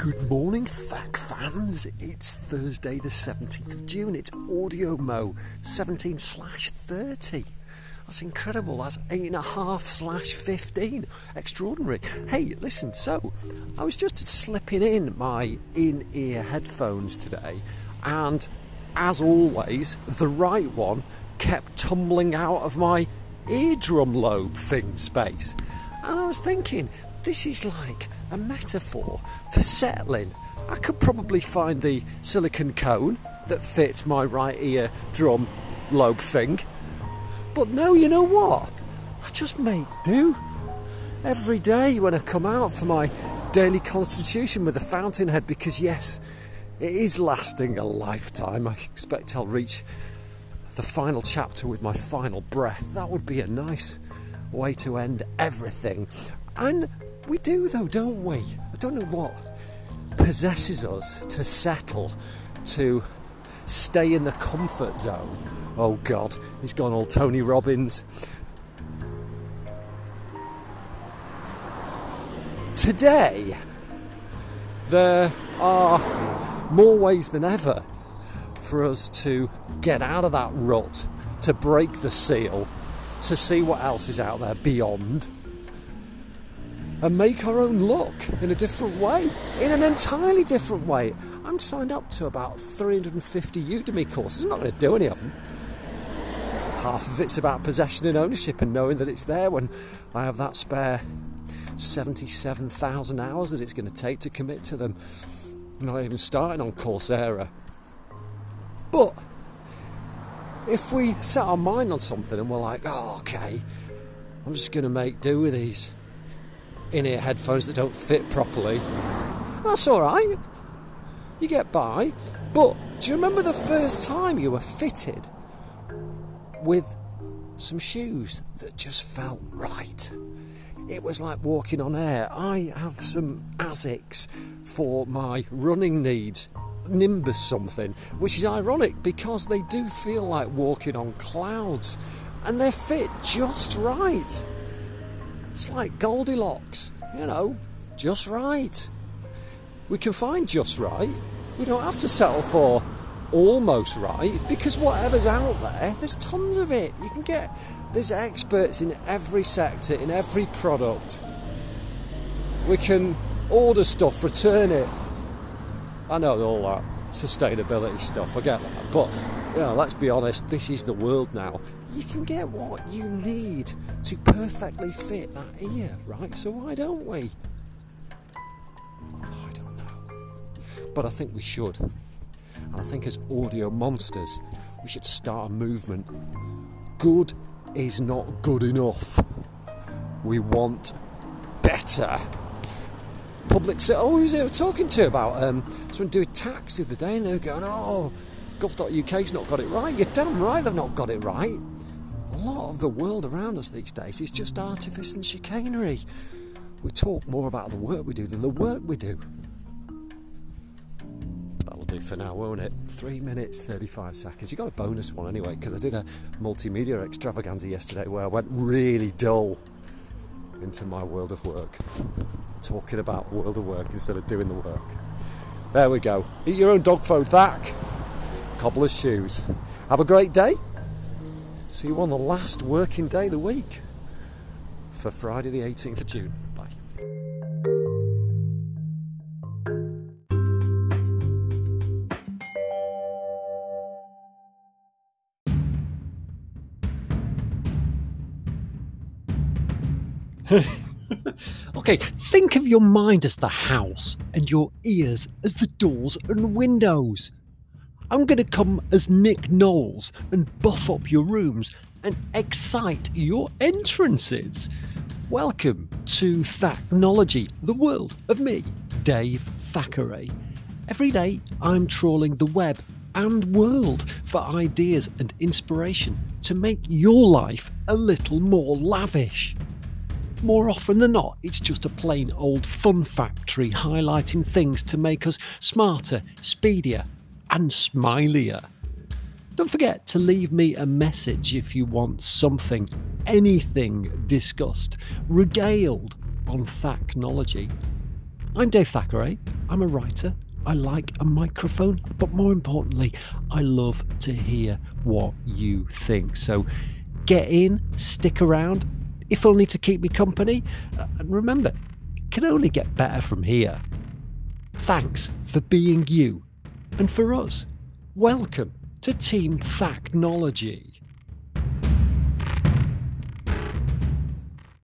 Good morning, Thack fans. It's Thursday, the 17th of June. It's Audio Mo 17 slash 30. That's incredible. That's 8.5 slash 15. Extraordinary. Hey, listen, so I was just slipping in my in ear headphones today, and as always, the right one kept tumbling out of my eardrum lobe thing space. And I was thinking, this is like a metaphor for settling. I could probably find the silicon cone that fits my right ear drum lobe thing. But no, you know what? I just make do. Every day when I come out for my daily constitution with the fountainhead, because yes, it is lasting a lifetime. I expect I'll reach the final chapter with my final breath. That would be a nice way to end everything. And we do, though, don't we? I don't know what possesses us to settle, to stay in the comfort zone. Oh God, he's gone all Tony Robbins. Today, there are more ways than ever for us to get out of that rut, to break the seal, to see what else is out there beyond and make our own luck in a different way, in an entirely different way. I'm signed up to about 350 Udemy courses. I'm not going to do any of them. Half of it's about possession and ownership and knowing that it's there when I have that spare 77,000 hours that it's going to take to commit to them. I'm not even starting on Coursera. But if we set our mind on something and we're like, oh, okay, I'm just going to make do with these in ear headphones that don't fit properly. That's alright. You get by. But do you remember the first time you were fitted with some shoes that just felt right? It was like walking on air. I have some Asics for my running needs, Nimbus something, which is ironic because they do feel like walking on clouds and they fit just right. It's like Goldilocks, you know, just right. We can find just right. We don't have to settle for almost right because whatever's out there, there's tons of it. You can get, there's experts in every sector, in every product. We can order stuff, return it. I know all that sustainability stuff, I get that, but you know, let's be honest, this is the world now you can get what you need to perfectly fit that ear, right? So why don't we? I don't know. But I think we should. And I think as audio monsters, we should start a movement. Good is not good enough. We want better. Public. So, oh, who's were talking to about? Um, someone doing tax the other day, and they were going, "Oh, gov.uk's not got it right." You're damn right, they've not got it right lot of the world around us these days is just artifice and chicanery. We talk more about the work we do than the work we do. That'll do for now, won't it? Three minutes, 35 seconds. You got a bonus one anyway, because I did a multimedia extravaganza yesterday where I went really dull into my world of work. Talking about world of work instead of doing the work. There we go. Eat your own dog food, Thack. Cobbler's shoes. Have a great day. See you on the last working day of the week for Friday, the 18th of June. Bye. okay, think of your mind as the house and your ears as the doors and windows. I'm going to come as Nick Knowles and buff up your rooms and excite your entrances. Welcome to Thacknology, the world of me, Dave Thackeray. Every day I'm trawling the web and world for ideas and inspiration to make your life a little more lavish. More often than not, it's just a plain old fun factory highlighting things to make us smarter, speedier, and smilier. Don't forget to leave me a message if you want something, anything discussed, regaled on Thacknology. I'm Dave Thackeray. I'm a writer. I like a microphone, but more importantly, I love to hear what you think. So get in, stick around, if only to keep me company. Uh, and remember, it can only get better from here. Thanks for being you. And for us, welcome to Team Thacknology.